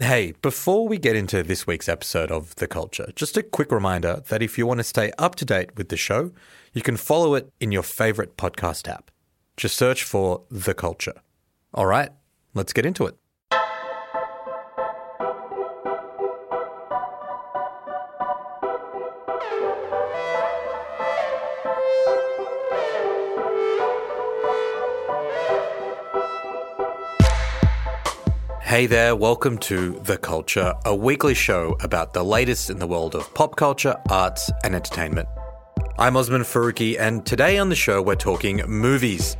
Hey, before we get into this week's episode of The Culture, just a quick reminder that if you want to stay up to date with the show, you can follow it in your favorite podcast app. Just search for The Culture. All right, let's get into it. Hey there, welcome to The Culture, a weekly show about the latest in the world of pop culture, arts, and entertainment. I'm Osman Faruqi, and today on the show, we're talking movies.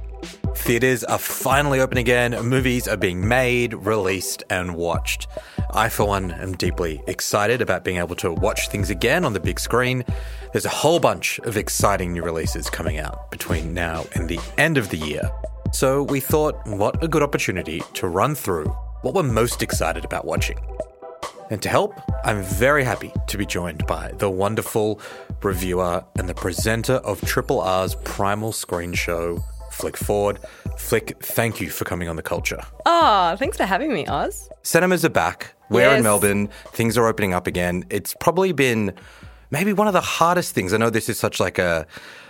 Theatres are finally open again, movies are being made, released, and watched. I, for one, am deeply excited about being able to watch things again on the big screen. There's a whole bunch of exciting new releases coming out between now and the end of the year. So we thought, what a good opportunity to run through what we're most excited about watching. And to help, I'm very happy to be joined by the wonderful reviewer and the presenter of Triple R's Primal Screen Show, Flick Ford. Flick, thank you for coming on the culture. Oh, thanks for having me, Oz. Cinemas are back. We're in Melbourne. Things are opening up again. It's probably been maybe one of the hardest things. I know this is such like a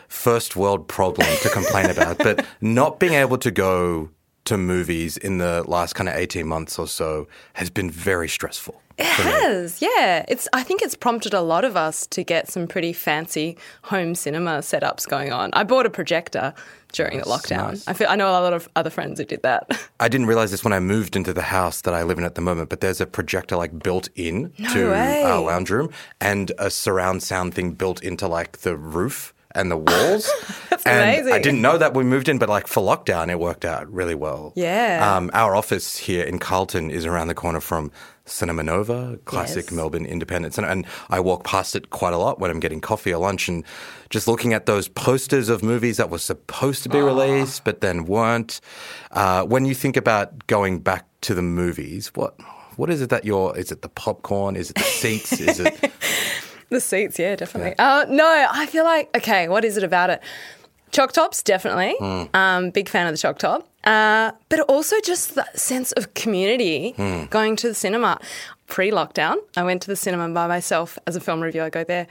first world problem to complain about, but not being able to go to movies in the last kind of 18 months or so has been very stressful. It has, yeah. It's. I think it's prompted a lot of us to get some pretty fancy home cinema setups going on. I bought a projector during the lockdown. nice. I feel. I know a lot of other friends who did that. I didn't realize this when I moved into the house that I live in at the moment, but there's a projector like built in to way. our lounge room and a surround sound thing built into like the roof and the walls. That's and I didn't know that we moved in, but like for lockdown, it worked out really well. Yeah. Um, our office here in Carlton is around the corner from Cinema Nova, classic Yes. Melbourne independence. And, and I walk past it quite a lot when I'm getting coffee or lunch and just looking at those posters of movies that were supposed to be released but then weren't. Uh, when you think about going back to the movies, what what is it that you're, is it the popcorn? Is it the seats? is it, the seats, yeah, definitely. Uh, no, I feel like okay. What is it about it? Choc tops, definitely. Hmm. Um, big fan of the choc top. Uh, but also just that sense of community Hmm. going to the cinema. Pre lockdown, I went to the cinema by myself as a film reviewer. I go there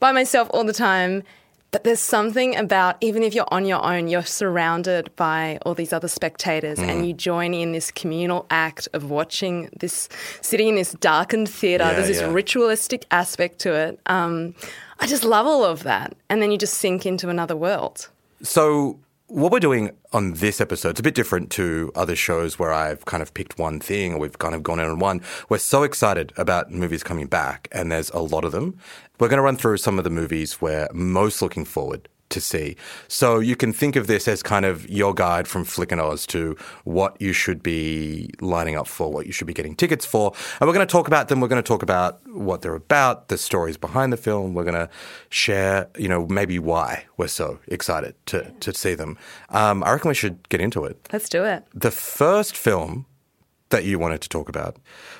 by myself all the time. But there's something about even if you're on your own, you're surrounded by all these other spectators Hmm. and you join in this communal act of watching this, sitting in this darkened theatre. Yeah, There's this yeah. ritualistic aspect to it. Um, I just love all of that. And then you just sink into another world. So, what we're doing on this episode, it's a bit different to other shows where I've kind of picked one thing or we've kind of gone in on one. We're so excited about movies coming back, and there's a lot of them. We're going to run through some of the movies we're most looking forward to see. So, you can think of this as kind of your guide from Flick and Oz to what you should be lining up for, what you should be getting tickets for. And we're going to talk about them. We're going to talk about what they're about, the stories behind the film. We're going to share, you know, maybe why we're so excited to, to see them. Um, I reckon we should get into it. Let's do it. The first film that you wanted to talk about,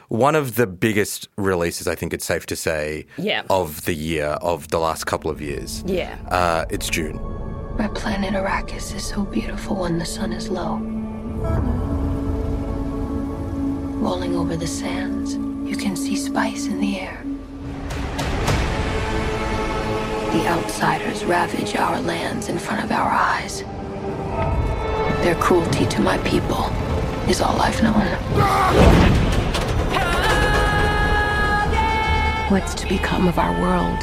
one of the biggest releases, I think it's safe to say, Yeah. of the year, of the last couple of years. Yeah. Uh, it's Dune. My planet Arrakis is so beautiful when the sun is low. Rolling over the sands, you can see spice in the air. The outsiders ravage our lands in front of our eyes. Their cruelty to my people is all I've known. What's to become of our world?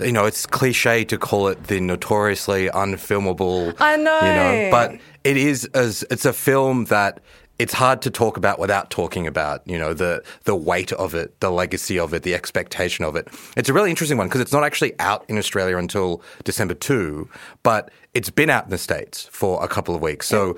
you know, it's cliche to call it the notoriously unfilmable. I know. You know, but it is as it's a film that it's hard to talk about without talking about, you know, the the weight of it, the legacy of it, the expectation of it. It's a really interesting one because it's not actually out in Australia until December 2, but it's been out in the states for a couple of weeks. So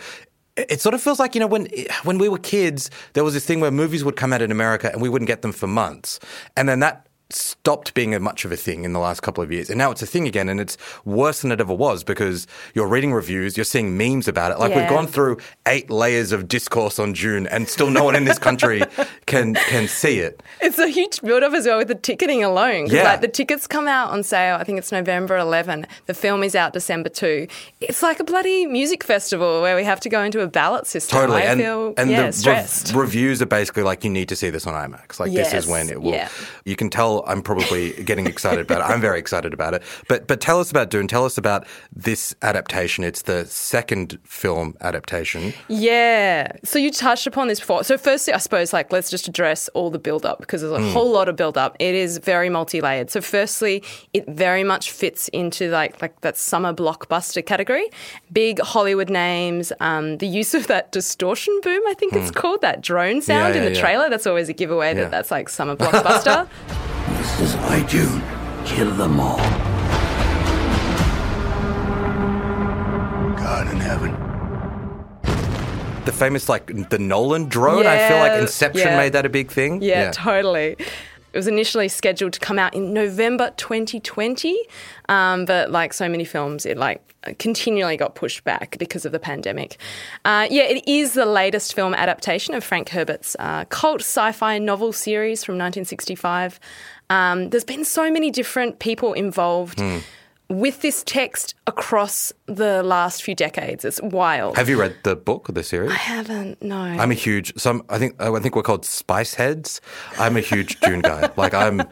it it sort of feels like you know when when we were kids, there was this thing where movies would come out in America and we wouldn't get them for months, and then that stopped being a much of a thing in the last couple of years. And now it's a thing again and it's worse than it ever was because you're reading reviews, you're seeing memes about it. Like Yeah. we've gone through eight layers of discourse on Dune and still no one in this country can can see it. It's a huge build up as well with the ticketing alone. Yeah. Like the tickets come out on sale, I think it's November 11. The film is out December 2. It's like a bloody music festival where we have to go into a ballot system. Totally. I and feel and yeah, the rev- stressed. reviews are basically like you need to see this on IMAX. Like this is when it will yeah. you can tell I'm probably getting excited about it. I'm very excited about it. But but tell us about Dune. Tell us about this adaptation. It's the second film adaptation. Yeah. So you touched upon this before. So firstly, I suppose like let's just address all the build up because there's a whole lot of build up. It is very multi-layered. So firstly, it very much fits into like like that summer blockbuster category. Big Hollywood names, um, the use of that distortion boom, I think it's called, that drone sound yeah, in the yeah. trailer. That's always a giveaway Yeah. that that's like summer blockbuster. This is my Dune. Kill them all. God in heaven. The famous like the Nolan drone. I feel like Inception yeah. made that a big thing. Yeah, totally. It was initially scheduled to come out in November 2020, um, but like so many films, it like continually got pushed back because of the pandemic. Uh, yeah, it is the latest film adaptation of Frank Herbert's uh, cult sci-fi novel series from 1965. Um, there's been so many different people involved. Hmm. With this text across the last few decades, it's wild. Have you read the book or the series? I haven't, no. I'm a huge. Some I think I think we're called spice heads. I'm a huge Dune guy. Like I'm,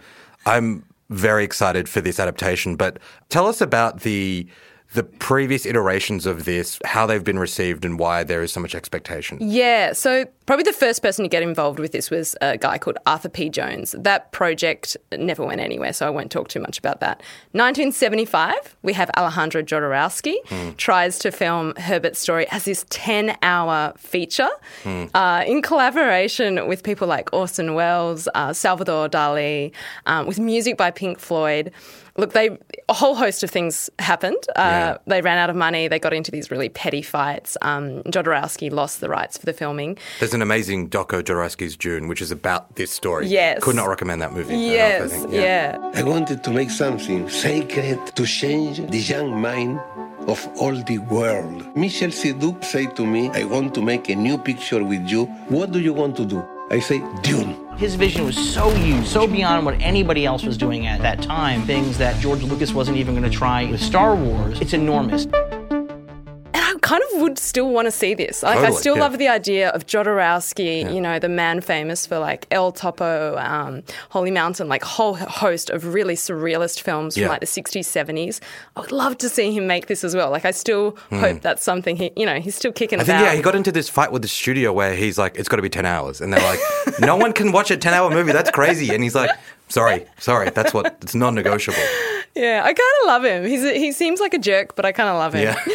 I'm very excited for this adaptation. But tell us about the the previous iterations of this, how they've been received, and why there is so much expectation. Yeah, so probably the first person to get involved with this was a guy called Arthur P. Jones. That project never went anywhere, so I won't talk too much about that. 1975, we have Alejandro Jodorowsky tries to film Herbert's story as this 10-hour feature uh, in collaboration with people like Orson Welles, uh, Salvador Dali, um, with music by Pink Floyd. Look, they a whole host of things happened. Uh, Yeah. They ran out of money. They got into these really petty fights. Um, Jodorowsky lost the rights for the filming. There's an amazing doco Jodorowsky's Dune, which is about this story. Yes. could not recommend that movie. enough, I Yes, yeah. I wanted to make something sacred to change the young mind of all the world. Michel Seydoux said to me, I want to make a new picture with you. What do you want to do? I say, Dune. His vision was so huge, so beyond what anybody else was doing at that time. Things that George Lucas wasn't even going to try with Star Wars. It's enormous. Kind of would still want to see this. Like, I still yeah. love the idea of Jodorowsky, you know, the man famous for like El Topo, um, Holy Mountain, like whole host of really surrealist films from like the 60s, 70s. I would love to see him make this as well. Like, I still hope that's something he, you know, he's still kicking. I think yeah, he got into this fight with the studio where he's like, it's got to be ten hours, and they're like, no one can watch a ten hour movie. That's crazy. And he's like, sorry, sorry, that's what it's non-negotiable. Yeah, I kind of love him. He's a, he seems like a jerk, but I kind of love him. Yeah.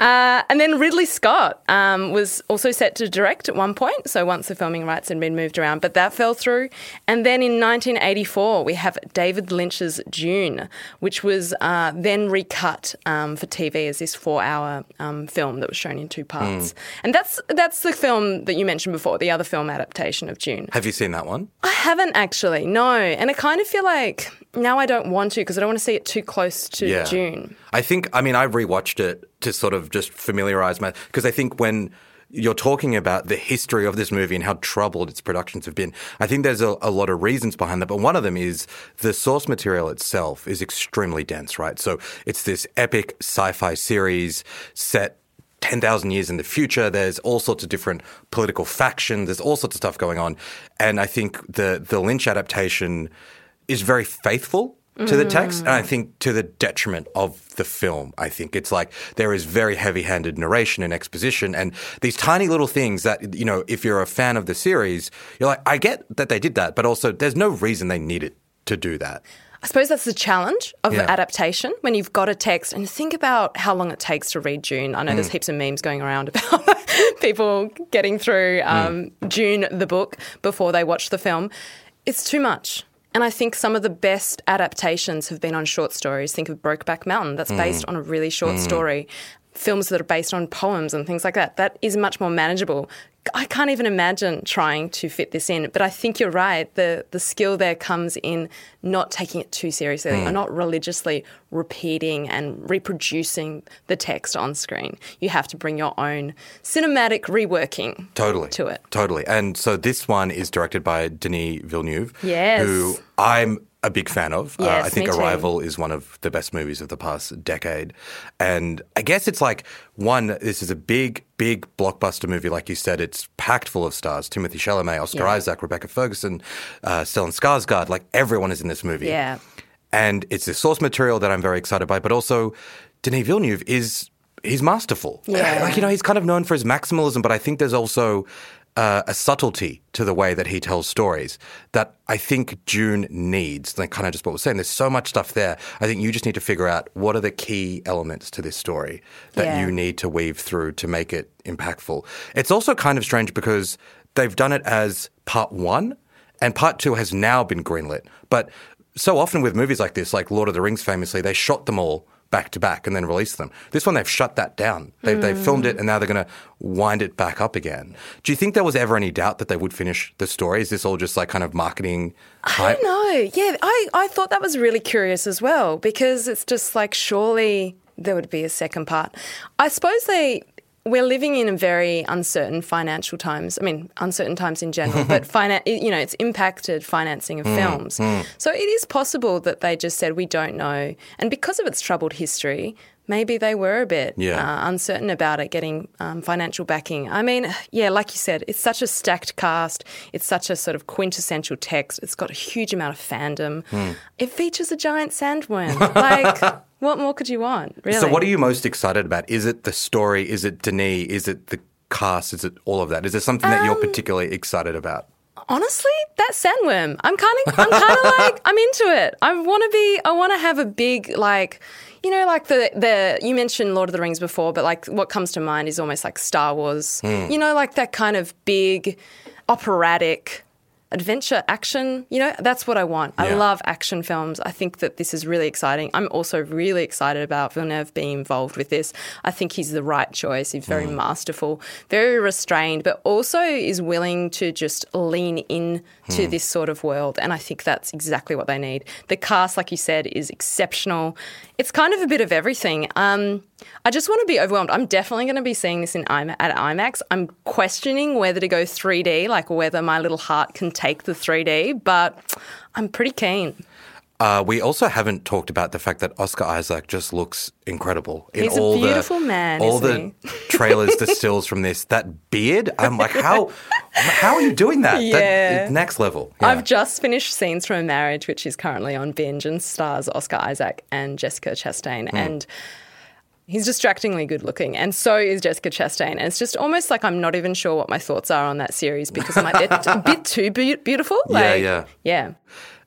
Uh, and then Ridley Scott um, was also set to direct at one point. So once the filming rights had been moved around, but that fell through. And then in 1984, we have David Lynch's Dune, which was uh, then recut um, for TV as this four-hour um, film that was shown in two parts. And that's that's the film that you mentioned before, the other film adaptation of Dune. Have you seen that one? I haven't actually, no. And I kind of feel like now I don't want to because I don't want to see it too close to Yeah. Dune. I think, I mean, I rewatched it to sort of just familiarize my, because I think when you're talking about the history of this movie and how troubled its productions have been, I think there's a, a lot of reasons behind that. But one of them is the source material itself is extremely dense, right? So it's this epic sci fi series set 10,000 years in the future. There's all sorts of different political factions. There's all sorts of stuff going on. And I think the, the Lynch adaptation is very faithful to the text, and I think to the detriment of the film. I think it's like there is very heavy handed narration and exposition, and these tiny little things that, you know, if you're a fan of the series, you're like, I get that they did that, but also there's no reason they needed to do that. I suppose that's the challenge of Yeah. adaptation when you've got a text and think about how long it takes to read Dune. I know Mm. there's heaps of memes going around about people getting through um, Mm. Dune, the book, before they watch the film. It's too much. And I think some of the best adaptations have been on short stories. Think of Brokeback Mountain, that's based Mm. on a really short story. Films that are based on poems and things like that. That is much more manageable. I can't even imagine trying to fit this in, but I think you're right. The the skill there comes in not taking it too seriously, Hmm. or not religiously repeating and reproducing the text on screen. You have to bring your own cinematic reworking Totally. to it. Totally. And so this one is directed by Denis Villeneuve, Yes. who I'm a big fan of. Yes, Uh, Yes, I think me too. Arrival is one of the best movies of the past decade. And I guess it's like one, this is a big, big blockbuster movie. Like you said, it's packed full of stars. Timothée Chalamet, Oscar Yeah. Isaac, Rebecca Ferguson, uh, Stellan Skarsgård. Like everyone is in this movie. Yeah. And it's the source material that I'm very excited by, but also Denis Villeneuve is he's masterful. Yeah. Like you know, he's kind of known for his maximalism, but I think there's also uh, a subtlety to the way that he tells stories that I think Dune needs. Like kind of just what we're saying. There's so much stuff there. I think you just need to figure out what are the key elements to this story that Yeah. you need to weave through to make it impactful. It's also kind of strange because they've done it as part one, and part two has now been greenlit. But so often with movies like this, like Lord of the Rings famously, they shot them all back to back and then release them. This one, they've shut that down. They've, they've filmed it and now they're going to wind it back up again. Do you think there was ever any doubt that they would finish the story? Is this all just like kind of marketing I don't know. Yeah, I, I thought that was really curious as well because it's just like surely there would be a second part. I suppose they we're living in a very uncertain financial times. I mean, uncertain times in general, but finan- you know, it's impacted financing of Hmm, films. So it is possible that they just said we don't know, and because of its troubled history. Maybe they were a bit Yeah. uh, uncertain about it getting um, financial backing. I mean, yeah, like you said, it's such a stacked cast. It's such a sort of quintessential text. It's got a huge amount of fandom. Hmm. It features a giant sandworm. like, what more could you want? Really? So, what are you most excited about? Is it the story? Is it Denis? Is it the cast? Is it all of that? Is there something that you're Um, particularly excited about? Honestly, that sandworm. I'm kind of, I'm kind of like, I'm into it. I want to be, I want to have a big like. You know, like the the you mentioned Lord of the Rings before, but like what comes to mind is almost like Star Wars. Hmm. You know, like that kind of big, operatic adventure action. You know, that's what I want. I love action films. I think that this is really exciting. I'm also really excited about Villeneuve being involved with this. I think he's the right choice. He's very masterful, very restrained, but also is willing to just lean in to this sort of world. And I think that's exactly what they need. The cast, like you said, is exceptional. It's kind of a bit of everything. Um, I just want to be overwhelmed. I'm definitely going to be seeing this in IMA- at IMAX. I'm questioning whether to go 3D, like whether my little heart can take the 3D, but I'm pretty keen. Uh, we also haven't talked about the fact that Oscar Isaac just looks incredible in He's a all beautiful the man, all the trailers, the stills from this. That beard, I'm like, how how are you doing that? That- Yeah. next level. Yeah. I've just finished Scenes from a Marriage, which is currently on binge and stars Oscar Isaac and Jessica Chastain. And he's distractingly good looking, and so is Jessica Chastain. And it's just almost like I'm not even sure what my thoughts are on that series because I'm like, they're a bit too be- beautiful. Yeah, yeah. Yeah.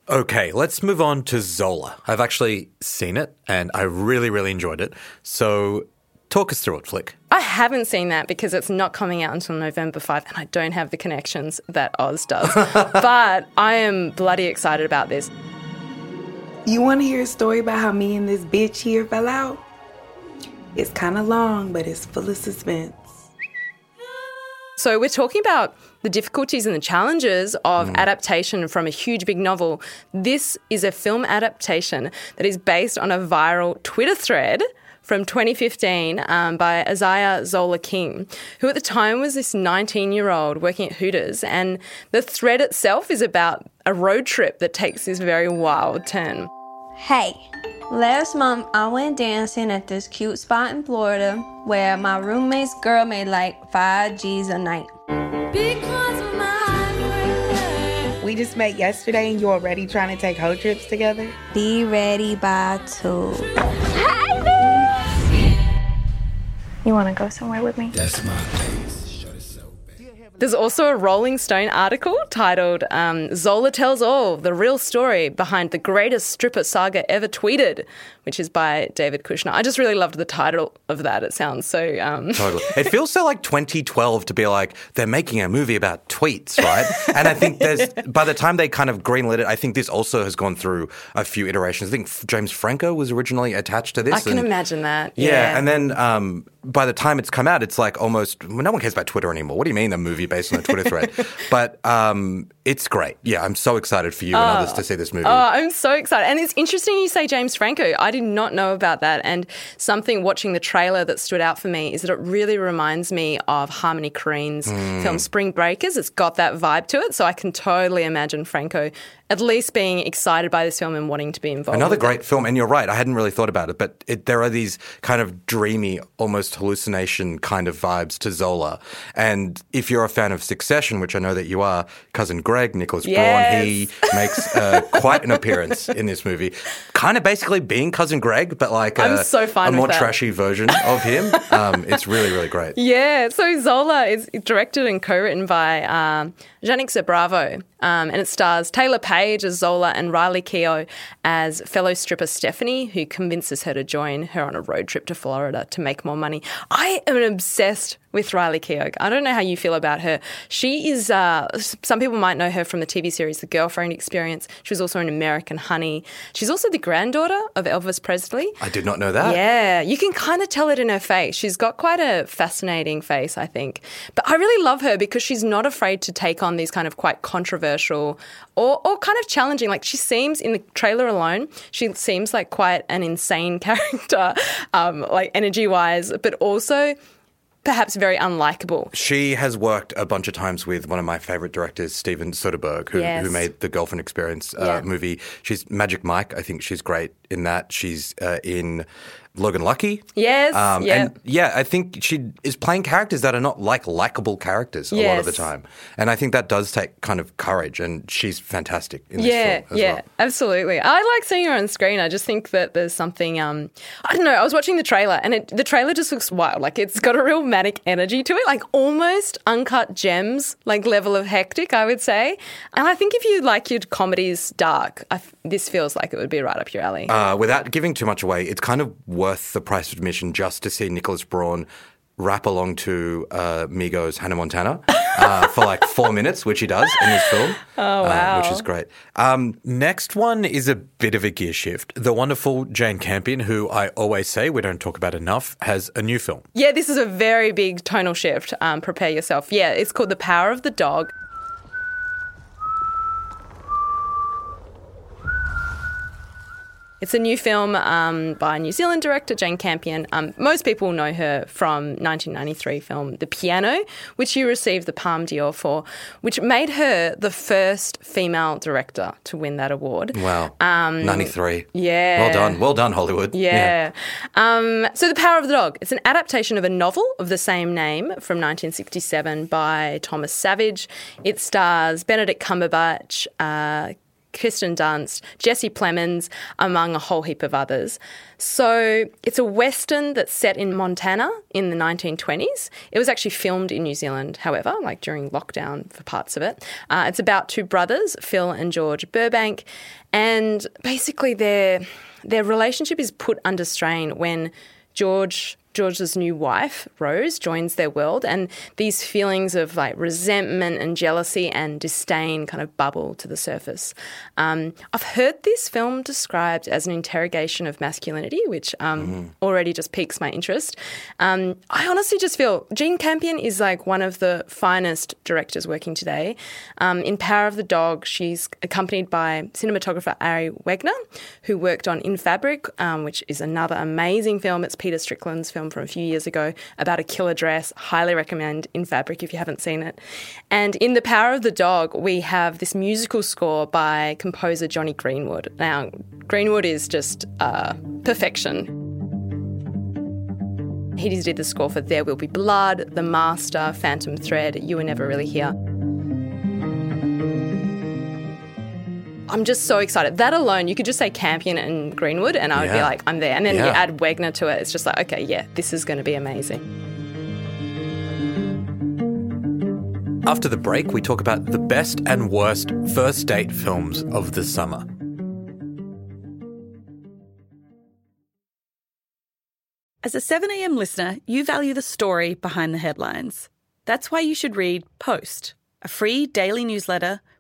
Okay, let's move on to Zola. I've actually seen it and I really, really enjoyed it. So talk us through it, Flick. I haven't seen that because it's not coming out until November 5 and I don't have the connections that Oz does. but I am bloody excited about this. You want to hear a story about how me and this bitch here fell out? It's kind of long, but it's full of suspense. So we're talking about the difficulties and the challenges of adaptation from a huge big novel. This is a film adaptation that is based on a viral Twitter thread from 2015 um, by A'Ziah Zola King, who at the time was this 19 year old working at Hooters. And the thread itself is about a road trip that takes this very wild turn. Hey, last month I went dancing at this cute spot in Florida where my roommate's girl made like 5 G's a night. We just met yesterday and you already trying to take hoe trips together? Be ready by 2. You want to go somewhere with me? That's my There's also a Rolling Stone article titled um, Zola Tells All The Real Story Behind the Greatest Stripper Saga Ever Tweeted, which is by David Kushner. I just really loved the title of that. It sounds so. Um... Totally. It feels so like 2012 to be like, they're making a movie about tweets, right? and I think there's, by the time they kind of greenlit it, I think this also has gone through a few iterations. I think James Franco was originally attached to this. I can and- imagine that. Yeah, Yeah. and then um, by the time it's come out, it's like almost well, no one cares about Twitter anymore. What do you mean a movie based on a Twitter thread? but um, it's great. Yeah, I'm so excited for you and others to see this movie. Oh, I'm so excited. And it's interesting you say James Franco. I did not know about that. And something watching the trailer that stood out for me is that it really reminds me of Harmony Korine's Hmm. film Spring Breakers. It's got that vibe to it. So I can totally imagine Franco at least being excited by this film and wanting to be involved. Another with it. great film, and you're right. I hadn't really thought about it, but it, there are these kind of dreamy, almost hallucination kind of vibes to Zola. And if you're a fan of Succession, which I know that you are, cousin Greg, Nicholas Braun, he makes uh, quite an appearance in this movie. Kind of basically being cousin Greg, but like I'm a, so fine a more that. trashy version of him. Um, it's really, really great. Yeah, so Zola is directed and co-written by um, Janicza Bravo, um, and it stars Taylour Paige as Zola and Riley Keough as fellow stripper Stephanie, who convinces her to join her on a road trip to Florida to make more money. I am obsessed with Riley Keough. I don't know how you feel about her. She is. Uh, some people might know her from the TV series The Girlfriend Experience. She was also in American Honey. She's also the granddaughter of Elvis Presley. I did not know that. Yeah, you can kind of tell it in her face. She's got quite a fascinating face, I think. But I really love her because she's not afraid to take on these kind of quite controversial or, or kind of challenging. Like she seems in the trailer alone, she seems like quite an insane character, um, like energy wise, but also perhaps very unlikable. She has worked a bunch of times with one of my favorite directors, Steven Soderbergh, who, Yes. who made the Girlfriend Experience uh, Yeah. movie. She's Magic Mike. I think she's great in that. She's uh, in Logan Lucky. Yes, yeah. And yeah, I think she is playing characters that are not like likable characters a lot of the time. And I think that does take kind of courage, and she's fantastic in this yeah, yeah, well. absolutely. I like seeing her on screen. I just think that there's something. Um, I don't know. I was watching the trailer, and it, the trailer just looks wild. Like it's got a real manic energy to it, like almost uncut gems, like level of hectic. I would say. And I think if you like your comedies dark, I this feels like it would be right up your alley. Uh, without giving too much away, it's kind of worth the price of admission just to see Nicholas Braun rap along to uh, Migos Hannah Montana uh, for like four minutes, which he does in this film. Oh, wow. which is great. Um, next one is a bit of a gear shift. The wonderful Jane Campion, who I always say we don't talk about enough, has a new film. yeah, this is a very big tonal shift. Um, prepare yourself. Yeah, it's called The Power of the Dog. It's a new film um, by New Zealand director Jane Campion. Um, most people know her from 1993 film The Piano, which she received the Palme d'Or for, which made her the first female director to win that award. Wow. 93. Um, yeah. Well done. Well done, Hollywood. Yeah. Um, so, The Power of the Dog. It's an adaptation of a novel of the same name from 1967 by Thomas Savage. It stars Benedict Cumberbatch, uh, Kirsten Dunst, Jesse Plemons, among a whole heap of others. So it's a western that's set in Montana in the 1920s. It was actually filmed in New Zealand, however, like during lockdown for parts of it. Uh, it's about two brothers, Phil and George Burbank, and basically their their relationship is put under strain when George George's new wife, Rose, joins their world, and these feelings of like resentment and jealousy and disdain kind of bubble to the surface. Um, I've heard this film described as an interrogation of masculinity, which um, already just piques my interest. Um, I honestly just feel Jane Campion is like one of the finest directors working today. Um, in Power of the Dog, she's accompanied by cinematographer Ari Wegner, who worked on In Fabric, um, which is another amazing film. It's Peter Strickland's film from a few years ago about a killer dress. Highly recommend In Fabric if you haven't seen it. And in The Power of the Dog, we have this musical score by composer Jonny Greenwood. Now, Greenwood is just uh, perfection. He did the score for There Will Be Blood, The Master, Phantom Thread, You Were Never Really Here. I'm just so excited. That alone, you could just say Campion and Greenwood, and I would be like, I'm there. And then you add Wegner to it, it's just like, okay, yeah, this is going to be amazing. After the break, we talk about the best and worst first date films of the summer. As a 7am listener, you value the story behind the headlines. That's why you should read Post, a free daily newsletter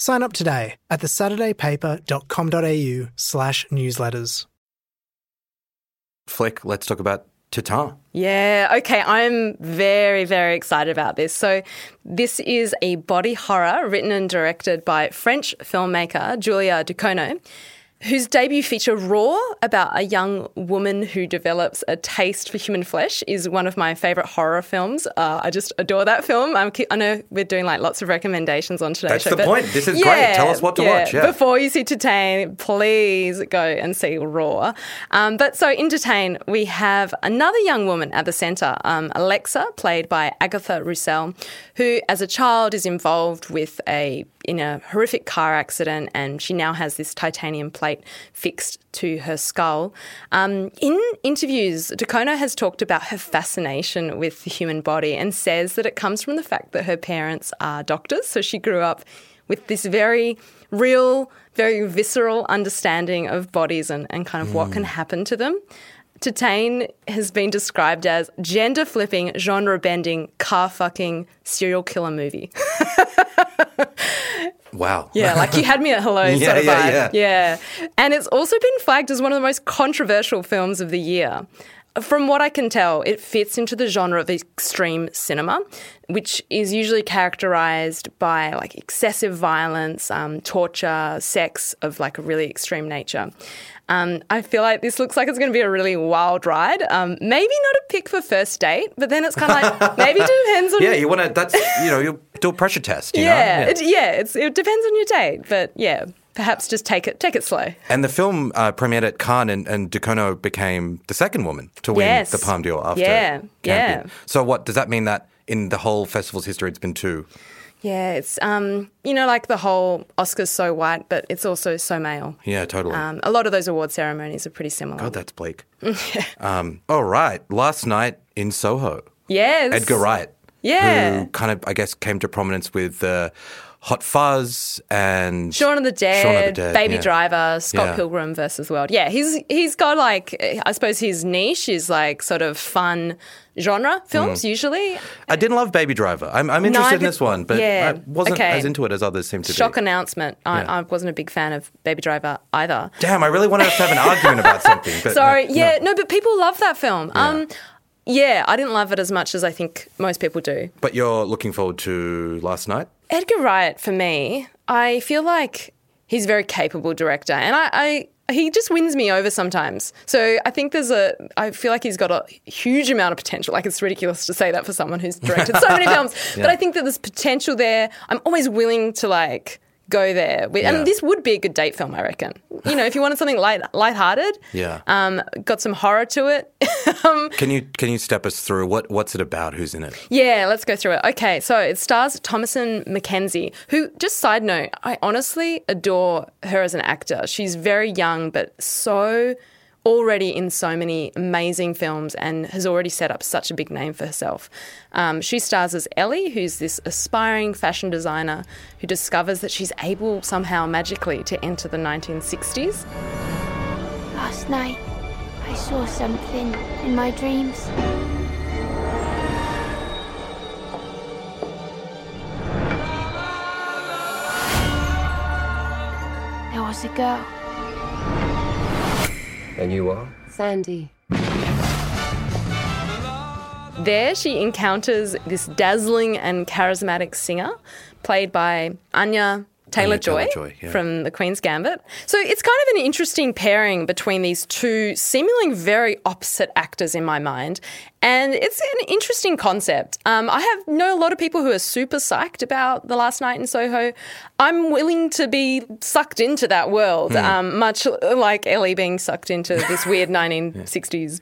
Sign up today at thesaturdaypaper.com.au slash newsletters. Flick, let's talk about Titane. Yeah, okay, I'm very, very excited about this. So, this is a body horror written and directed by French filmmaker Julia Ducournau whose debut feature Raw, about a young woman who develops a taste for human flesh, is one of my favourite horror films. Uh, I just adore that film. I'm, i know we're doing like lots of recommendations on today's That's show. the point. This is yeah, great. Tell us what to yeah, watch. Yeah. Before you see Titane, please go and see Raw. Um, but so in Titane, we have another young woman at the centre, um, Alexa, played by Agathe Rousselle, who as a child is involved with a in a horrific car accident, and she now has this titanium plate fixed to her skull. Um, in interviews, Ducournau has talked about her fascination with the human body and says that it comes from the fact that her parents are doctors. So she grew up with this very real, very visceral understanding of bodies and, and kind of mm. what can happen to them. Titane has been described as gender flipping, genre bending, car fucking serial killer movie. Wow. Yeah, like you had me at hello yeah, sort of yeah, vibe. Yeah. yeah. And it's also been flagged as one of the most controversial films of the year. From what I can tell, it fits into the genre of extreme cinema, which is usually characterized by like excessive violence, um, torture, sex of like a really extreme nature. Um, I feel like this looks like it's going to be a really wild ride. Um, maybe not a pick for first date, but then it's kind of like maybe it depends on. Yeah, you want to. That's you know you do a pressure test. yeah, know? yeah, it, yeah it's, it depends on your date, but yeah, perhaps just take it take it slow. And the film uh, premiered at Cannes, and, and Ducournau became the second woman to win Yes. the Palme d'Or after Yeah, Campion. yeah. So what does that mean that in the whole festival's history, it's been two? Yeah, it's um, you know, like the whole Oscars so white, but it's also so male. Yeah, totally. Um, a lot of those award ceremonies are pretty similar. God, that's bleak. um, all right, last night in Soho, yes, Edgar Wright, Yeah, who kind of I guess came to prominence with uh, Hot Fuzz and Shaun of the Dead, of the Dead, Baby yeah. Driver, Scott Yeah. Pilgrim versus World. Yeah, he's he's got like I suppose his niche is like sort of fun genre films usually. I didn't love Baby Driver. I'm, I'm interested in this one, but yeah, I wasn't okay. as into it as others seem to Shock be. announcement. I, Yeah. I wasn't a big fan of Baby Driver either. Damn, I really wanted us to have an argument about something. Sorry, no, yeah, no. no. but people love that film. Um, yeah, I didn't love it as much as I think most people do. But you're looking forward to last night? Edgar Wright, for me, I feel like he's a very capable director, and I, I he just wins me over sometimes. So I think there's a, I feel like he's got a huge amount of potential. Like it's ridiculous to say that for someone who's directed so many films, but I think that there's potential there. I'm always willing to like go there, Yeah. and this would be a good date film, I reckon. You know, if you wanted something light, lighthearted, Yeah. um, got some horror to it. um, Can you can you step us through what what's it about? Who's in it? yeah, let's go through it. Okay, so it stars Thomasin McKenzie, who, just side note, I honestly adore her as an actor. She's very young, but so already in so many amazing films and has already set up such a big name for herself. Um, she stars as Ellie, who's this aspiring fashion designer who discovers that she's able somehow magically to enter the 1960s. Last night, I saw something in my dreams. There was a girl. And you are? Sandy. There, she encounters this dazzling and charismatic singer, played by Anya Taylor Joy Taylor-Joy, yeah. from The Queen's Gambit. So it's kind of an interesting pairing between these two seemingly very opposite actors in my mind. And it's an interesting concept. Um, I have know a lot of people who are super psyched about the last night in Soho. I'm willing to be sucked into that world, Hmm. um, much like Ellie being sucked into this weird 1960s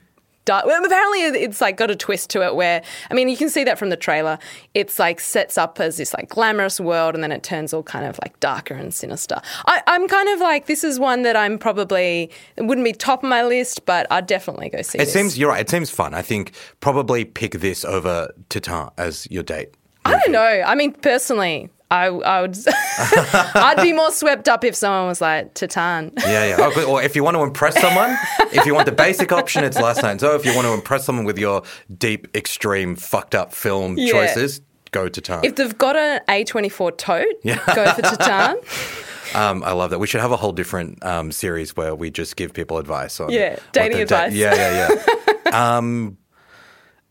Well, apparently, it's like got a twist to it where I mean, you can see that from the trailer. It's like sets up as this like glamorous world, and then it turns all kind of like darker and sinister. I, I'm kind of like this is one that I'm probably it wouldn't be top of my list, but I'd definitely go see. It this. seems you're right. It seems fun. I think probably pick this over Titane as your date. I don't know. I mean, personally, I, I would. I'd be more swept up if someone was like Titane. Yeah, yeah. Oh, or if you want to impress someone, if you want the basic option, it's Last Night in Soho. If you want to impress someone with your deep, extreme, fucked up film Yeah. choices, go Titane. If they've got an A24 tote, Yeah. go for Titane. Um, I love that. We should have a whole different um, series where we just give people advice on Yeah, dating their da- advice. yeah, yeah, yeah. um,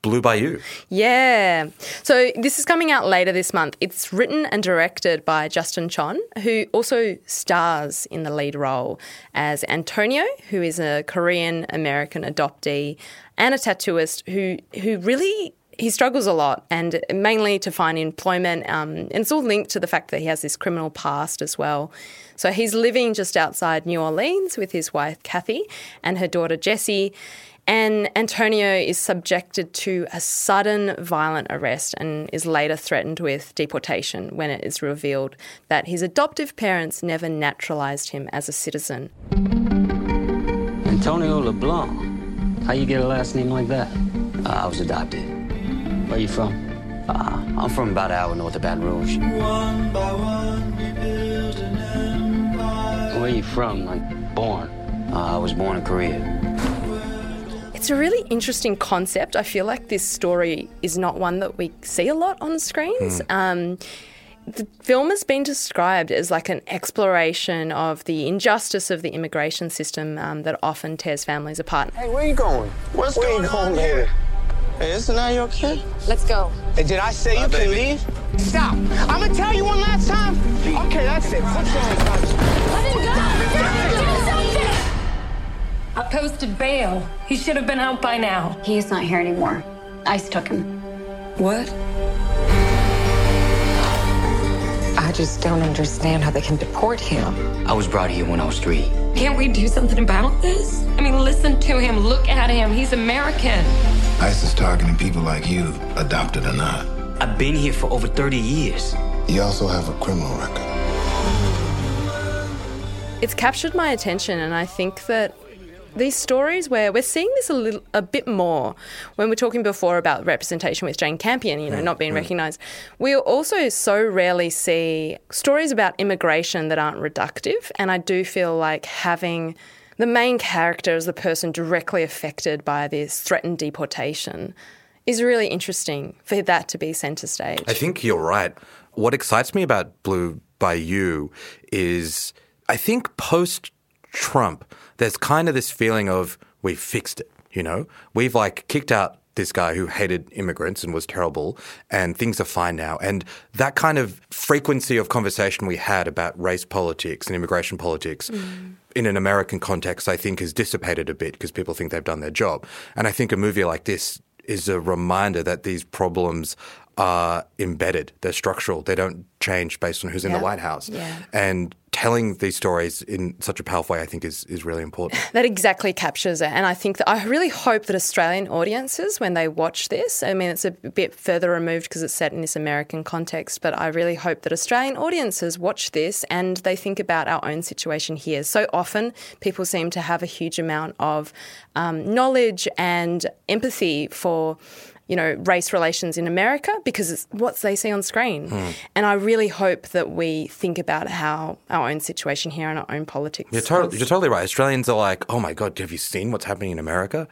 Blue Bayou. Yeah. So this is coming out later this month. It's written and directed by Justin Chon, who also stars in the lead role as Antonio, who is a Korean American adoptee and a tattooist who who really he struggles a lot and mainly to find employment. Um, and it's all linked to the fact that he has this criminal past as well. So he's living just outside New Orleans with his wife Kathy and her daughter Jessie. And Antonio is subjected to a sudden violent arrest and is later threatened with deportation when it is revealed that his adoptive parents never naturalized him as a citizen. Antonio LeBlanc. How you get a last name like that? Uh, I was adopted. Where you from? Uh, I'm from about an hour north of Baton Rouge. Where you from? Like, born? Uh, I was born in Korea. It's a really interesting concept. I feel like this story is not one that we see a lot on screens. Hmm. Um, the film has been described as like an exploration of the injustice of the immigration system um, that often tears families apart. Hey, where are you going? What's where going you going, here? Hey, listen, now your kid. Let's go. Hey, did I say you can leave? Stop! I'm gonna tell you one last time. Okay, that's it. I posted bail. He should have been out by now. He's not here anymore. ICE took him. What? I just don't understand how they can deport him. I was brought here when I was three. Can't we do something about this? I mean, listen to him. Look at him. He's American. ICE is targeting people like you, adopted or not. I've been here for over 30 years. You also have a criminal record. It's captured my attention, and I think that these stories where we're seeing this a little a bit more when we're talking before about representation with Jane Campion, you know, mm, not being mm. recognised. We also so rarely see stories about immigration that aren't reductive, and I do feel like having the main character as the person directly affected by this threatened deportation is really interesting for that to be centre stage. I think you're right. What excites me about Blue Bayou is I think post Trump, there's kind of this feeling of we've fixed it, you know? We've like kicked out this guy who hated immigrants and was terrible, and things are fine now. And that kind of frequency of conversation we had about race politics and immigration politics mm. in an American context, I think, has dissipated a bit because people think they've done their job. And I think a movie like this is a reminder that these problems are embedded, they're structural, they don't change based on who's in the White House. Yeah. And telling these stories in such a powerful way, I think, is, is really important. That exactly captures it. And I think that I really hope that Australian audiences, when they watch this, I mean, it's a bit further removed because it's set in this American context, but I really hope that Australian audiences watch this and they think about our own situation here. So often, people seem to have a huge amount of um, knowledge and empathy for. You know, race relations in America because it's what they see on screen. Hmm. And I really hope that we think about how our own situation here and our own politics. You're, totally, you're totally right. Australians are like, oh my God, have you seen what's happening in America?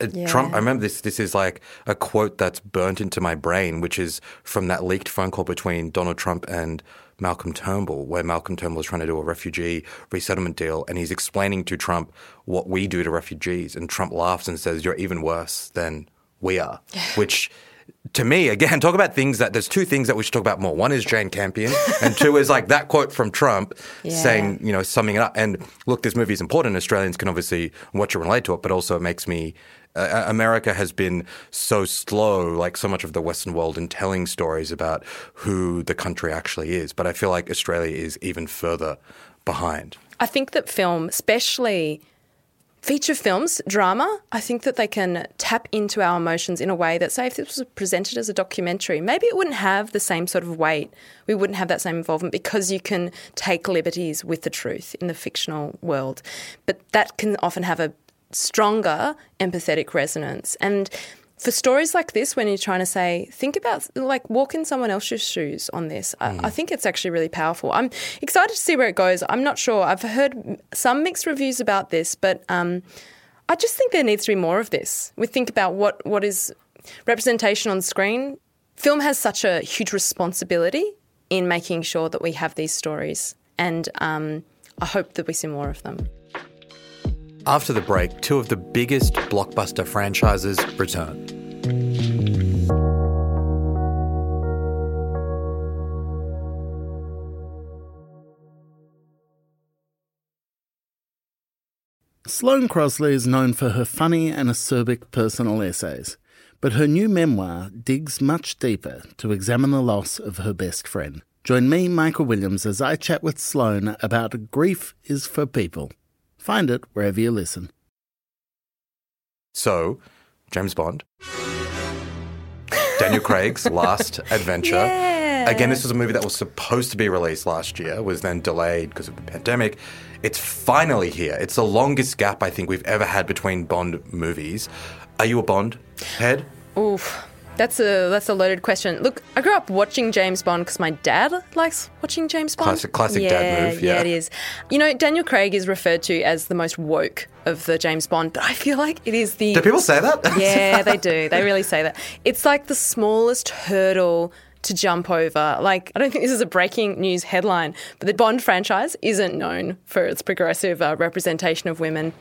Uh, Yeah. Trump, I remember this. This is like a quote that's burnt into my brain, which is from that leaked phone call between Donald Trump and Malcolm Turnbull, where Malcolm Turnbull is trying to do a refugee resettlement deal, and he's explaining to Trump what we do to refugees, and Trump laughs and says, "You're even worse than we are," which. To me, again, talk about things that there's two things that we should talk about more. One is Jane Campion, and two is like that quote from Trump Yeah. saying, you know, summing it up. And look, this movie is important. Australians can obviously watch it and relate to it, but also it makes me. Uh, America has been so slow, like so much of the Western world, in telling stories about who the country actually is. But I feel like Australia is even further behind. I think that film, especially feature films, drama, I think that they can tap into our emotions in a way that, say, if this was presented as a documentary, maybe it wouldn't have the same sort of weight. We wouldn't have that same involvement because you can take liberties with the truth in the fictional world. But that can often have a stronger empathetic resonance. And for stories like this, when you're trying to say, think about, like, walk in someone else's shoes on this, I, I think it's actually really powerful. I'm excited to see where it goes. I'm not sure. I've heard some mixed reviews about this, but um, I just think there needs to be more of this. We think about what, what is representation on screen. Film has such a huge responsibility in making sure that we have these stories, and um, I hope that we see more of them. After the break, two of the biggest blockbuster franchises return. Sloane Crosley is known for her funny and acerbic personal essays, but her new memoir digs much deeper to examine the loss of her best friend. Join me, Michael Williams, as I chat with Sloane about Grief is for People. Find it wherever you listen. So, James Bond, Daniel Craig's last adventure. Yeah. Again, this was a movie that was supposed to be released last year, was then delayed because of the pandemic. It's finally here. It's the longest gap I think we've ever had between Bond movies. Are you a Bond head? Oof. That's a that's a loaded question. Look, I grew up watching James Bond because my dad likes watching James Bond. Classic- classic yeah, dad move, yeah. it is. You know, Daniel Craig is referred to as the most woke of the James Bond, but I feel like it is the. Do people say that? yeah, they do. They really say that. It's like the smallest hurdle to jump over. Like, I don't think this is a breaking news headline, but the Bond franchise isn't known for its progressive uh, representation of women.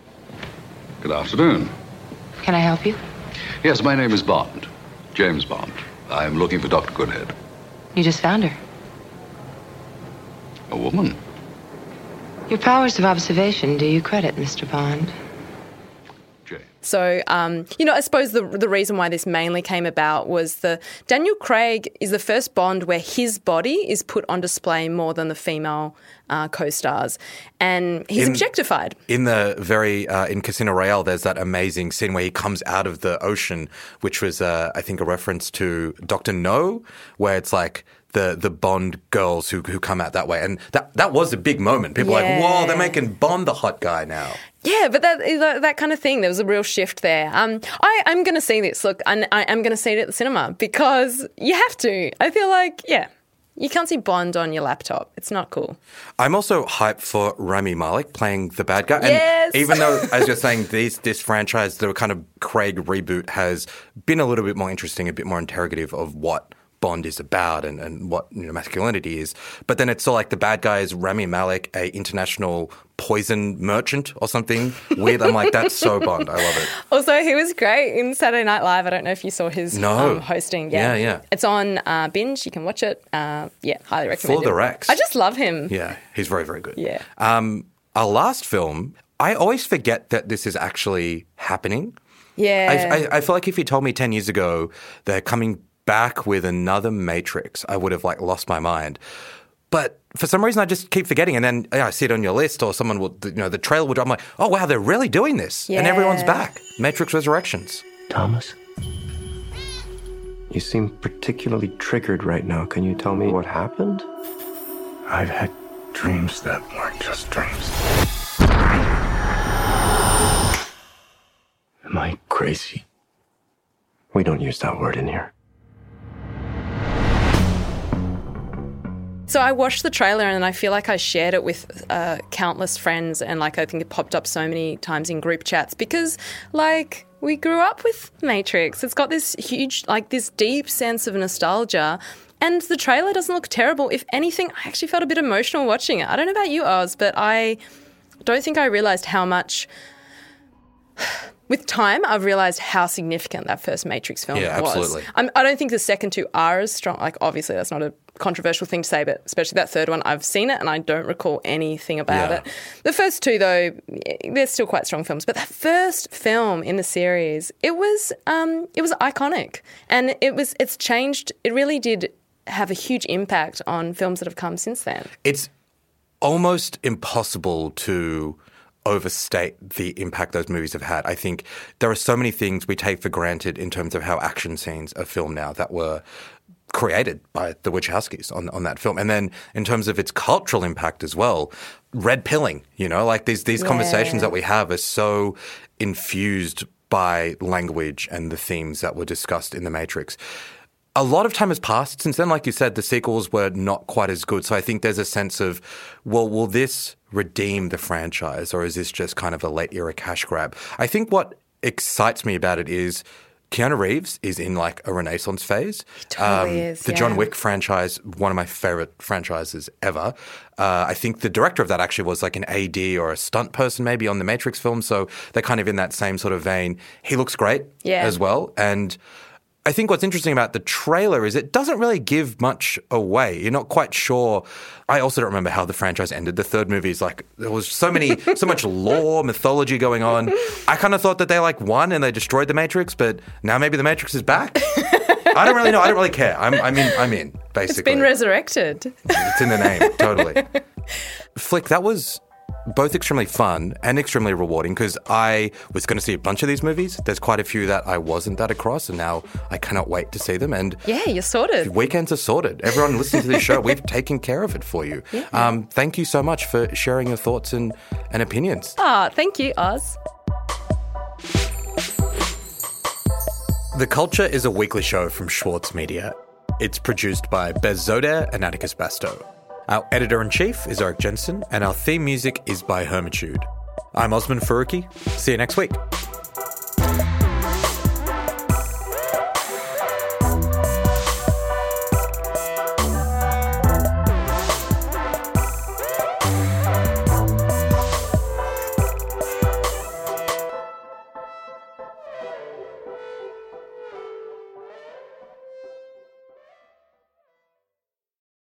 Good afternoon. Can I help you? Yes, my name is Bond. James Bond. I'm looking for Dr. Goodhead. You just found her. A woman. Your powers of observation do you credit, Mr. Bond? So, um, you know, I suppose the the reason why this mainly came about was the Daniel Craig is the first Bond where his body is put on display more than the female uh, co-stars, and he's In- objectified. In the very uh, in Casino Royale, there's that amazing scene where he comes out of the ocean, which was uh, I think a reference to Doctor No, where it's like the the Bond girls who who come out that way, and that that was a big moment. People were like, whoa, they're making Bond the hot guy now. Yeah, but that, that that kind of thing, there was a real shift there. Um, I, I'm going to see this. Look, and I am going to see it at the cinema because you have to. I feel like, yeah, you can't see Bond on your laptop. It's not cool. I'm also hyped for Rami Malek playing the bad guy. And Yes! even though, as you're saying, these, this franchise, the kind of Craig reboot has been a little bit more interesting, a bit more interrogative of what Bond is about and, and what you know, masculinity is. But then it's all like the bad guy is Rami Malek, a international poison merchant or something weird. I'm like, that's so Bond. I love it. Also, he was great in Saturday Night Live. I don't know if you saw his No. um, hosting. Yeah, Yeah, yeah. It's on uh, Binge. You can watch it. Uh, yeah, highly recommend For the. Rex. I just love him. Yeah, he's very, very good. Yeah. Um, our last film, I always forget that this is actually happening. Yeah. I, I, I feel like if you told me 10 years ago they're coming back with another Matrix, I would have like lost my mind. But for some reason, I just keep forgetting. And then yeah, I see it on your list or someone will, you know, the trailer will drop. I'm like, oh, wow, they're really doing this. And everyone's back. Matrix Resurrections. Thomas? You seem particularly triggered right now. Can you tell me what happened? I've had dreams that weren't just dreams. Am I crazy? We don't use that word in here. So I watched the trailer and I feel like I shared it with uh, countless friends and like I think it popped up so many times in group chats because like we grew up with Matrix. It's got this huge like this deep sense of nostalgia. And the trailer doesn't look terrible. If anything, I actually felt a bit emotional watching it. I don't know about you, Oz, but I don't think I realized how much with time, I've realized how significant that first Matrix film Yeah, was. absolutely. I'm, I don't think the second two are as strong. Like, obviously, that's not a controversial thing to say, but especially that third one, I've seen it and I don't recall anything about Yeah. it. The first two, though, they're still quite strong films. But that first film in the series, it was um, it was iconic, and it was it's changed. It really did have a huge impact on films that have come since then. It's almost impossible to overstate the impact those movies have had. I think there are so many things we take for granted in terms of how action scenes are filmed now that were created by the Wachowskis on, on that film. And then in terms of its cultural impact as well, red pilling, you know, like these, these Yeah. conversations that we have are so infused by language and the themes that were discussed in The Matrix. A lot of time has passed since then. Like you said, the sequels were not quite as good. So I think there's a sense of, well, will this redeem the franchise or is this just kind of a late era cash grab? I think what excites me about it is Keanu Reeves is in like a renaissance phase. Um, totally is, The John. Wick franchise, one of my favorite franchises ever. Uh, I think the director of that actually was like an AD or a stunt person maybe on the Matrix film. So they're kind of in that same sort of vein. He looks great Yeah. as well. And I think what's interesting about the trailer is it doesn't really give much away. You're not quite sure. I also don't remember how the franchise ended. The third movie is like there was so many, so much lore, mythology going on. I kind of thought that they like won and they destroyed the Matrix, but now maybe the Matrix is back. I don't really know. I don't really care. I'm, I'm in. I'm in. It's Basically, been resurrected. it's in the name. Totally. Flick, that was both extremely fun and extremely rewarding because I was going to see a bunch of these movies. There's quite a few that I wasn't that across, and now I cannot wait to see them. And Yeah, you're sorted. weekends are sorted. Everyone listening to this show, we've taken care of it for you. Um, thank you so much for sharing your thoughts and, and opinions. Ah, thank you, Oz. The Culture is a weekly show from Schwartz Media. It's produced by Bez Zoder and Atticus Bastow. Our editor in chief is Eric Jensen, and our theme music is by Hermitude. I'm Osman Faruqi. See you next week.